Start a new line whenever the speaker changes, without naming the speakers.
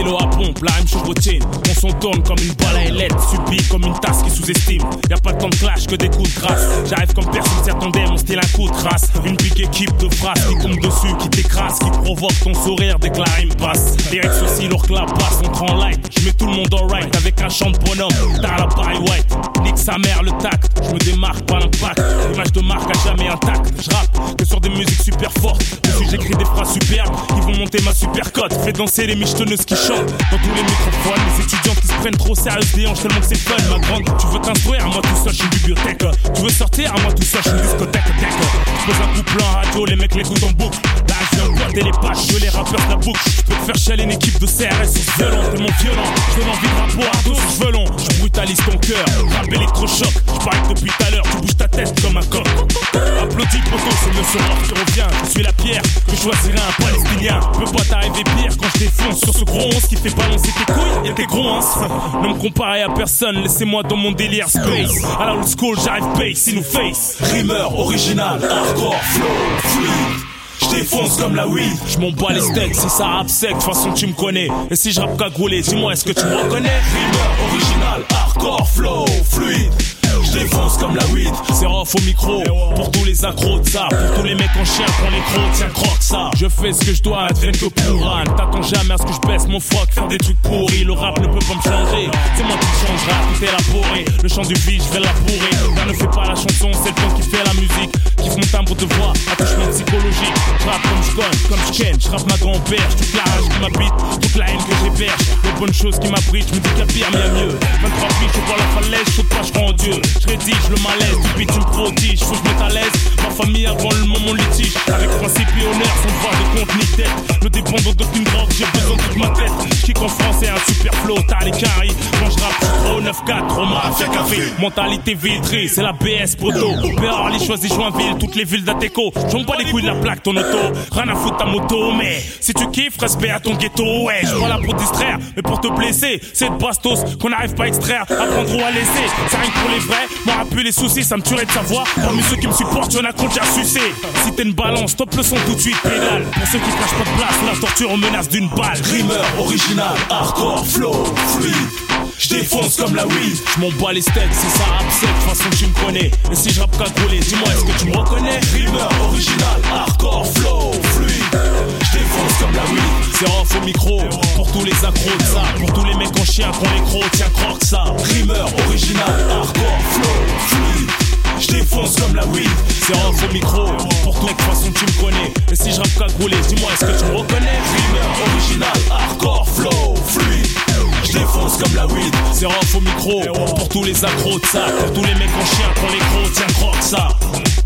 stylo à pompe, la même chevrotine. On s'en tourne comme une balle à ailette, subie comme une tasse qui sous-estime. Y a pas temps de clash que des coups de grâce. J'arrive comme personne s'y attendait, mon style un coup de race. Une big équipe de phrases qui tombe dessus, qui t'écrase, qui provoque ton sourire dès que la rime passe. Règles aussi lourd que la passe, on te light. Je mets tout le monde en right avec un chant de bonhomme. T'as la Barry White, nique sa mère le tact. Je me démarque pas l'impact, l'image de marque a jamais intact. Je rappe que sur des musiques super fortes. Dessus j'écris des phrases superbes qui vont monter ma super cote. Fais danser les michetonneuses qui chantent dans tous les microphones. Les étudiants qui se prennent trop sérieux des hanches tellement que c'est fun, ma grande. Tu veux t'instruire, à moi tout seul, je suis bibliothèque. Tu veux sortir, à moi tout seul, je suis discothèque. Je pose un couple en radio, les mecs l'écoutent en boucle. Là, je viens boiter les pages, je veux les rappeurs de la boucle. Je peux te faire chialer une équipe de CRS sur violent, tellement violent. Je donne envie de rapport à les cheveux longs. Je brutalise ton cœur, rap électrochoc. Je parie que depuis tout à l'heure, tu bouges ta tête comme un coq. C'est le qui revient. Je suis la pierre que choisirait un palestinien. Peut pas t'arriver pire quand je défonce sur ce gros 11 qui fait balancer tes couilles et tes gros. Ne me comparez à personne, laissez-moi dans mon délire space. À la old school, j'arrive base, in nous face.
Rimeur original, hardcore, flow, fluide. J'défonce comme la weed.
J'm'en bats les steaks, si ça rap sec, de façon tu me connais. Et si je rappe cagoulé, dis-moi, est-ce que tu me reconnais?
Rimeur original, hardcore, flow, fluide. J'défonce comme la weed.
C'est off au micro, de pour tous les mecs en chien, pour les crocs, tiens croque ça. Je fais ce que je dois, advienne que pourra. Ne t'attends jamais à ce que je baisse mon froc, faire des trucs pourris. Le rap ne peut pas me changer, c'est moi qui changera, tout est élaboré. Le chant du vide, je vais l'apourer. Là ne fais pas la chanson, c'est le temps qui fait la musique. Kiffe mon timbre de voix, attachement psychologique. Comme je cogne, comme je ken, je rappe ma grand-père, toute la rage qui m'habite, toute la haine que j'héberge. Les bonnes choses qui m'abritent, je me dis a pire, a mieux. 23 piges, je vois la falaise, je saute pas, je rends Dieu. Je rédige le malaise, depuis tu me prodiges, faut que je à l'aise. Ma famille avant le moment litige, avec principe et honneur, sans devoir de compte ni tête. Ne dépendant d'aucune drogue, j'ai besoin de toute ma France et un super flow, t'as les caries. Quand je rappe, trop 9-4, Roma, fait café. Mentalité vitrée, c'est la BS poteau. Berly choisis Joinville, toutes les villes d'Ateco. J'en pas les couilles de la plaque, ton auto. Rien à foutre ta moto, mais si tu kiffes, respect à ton ghetto. Ouais, je là pour distraire, mais pour te blesser. C'est de bastos qu'on n'arrive pas à extraire, apprendre ou à laisser. C'est rien que pour les vrais, m'aura plus les soucis, ça me tuerait de savoir. Parmi ceux qui me supportent, y'en a qu'on déjà sucé. Si t'es une balance, stop le son tout de suite, pédale. Pour ceux qui crachent pas de place, la torture, on menace d'une balle.
Rimeur original, hardcore, flow, fluide. J'défonce comme la weed.
J'm'en bats les steaks, si ça rap sec, façon tu me connais. Et si je rappe cagoulé, dis-moi, est-ce que tu me reconnais?
Rimeur original, hardcore, flow, fluide. J'défonce comme la weed.
C'est off au micro, pour tous les accros de ça, pour tous les mecs en chien qu'on les crocs, tiens croque ça.
Rimeur original,
C'est off au micro, pour tous les toute façon tu me connais. Et si je rappe cagoulé, dis-moi, est-ce que tu me reconnais?
Rimeur original, hardcore, flow, fluide. J'défonce comme la weed.
C'est off au micro, pour tous les accros de ça, pour tous les mecs en chien qu'on les crocs,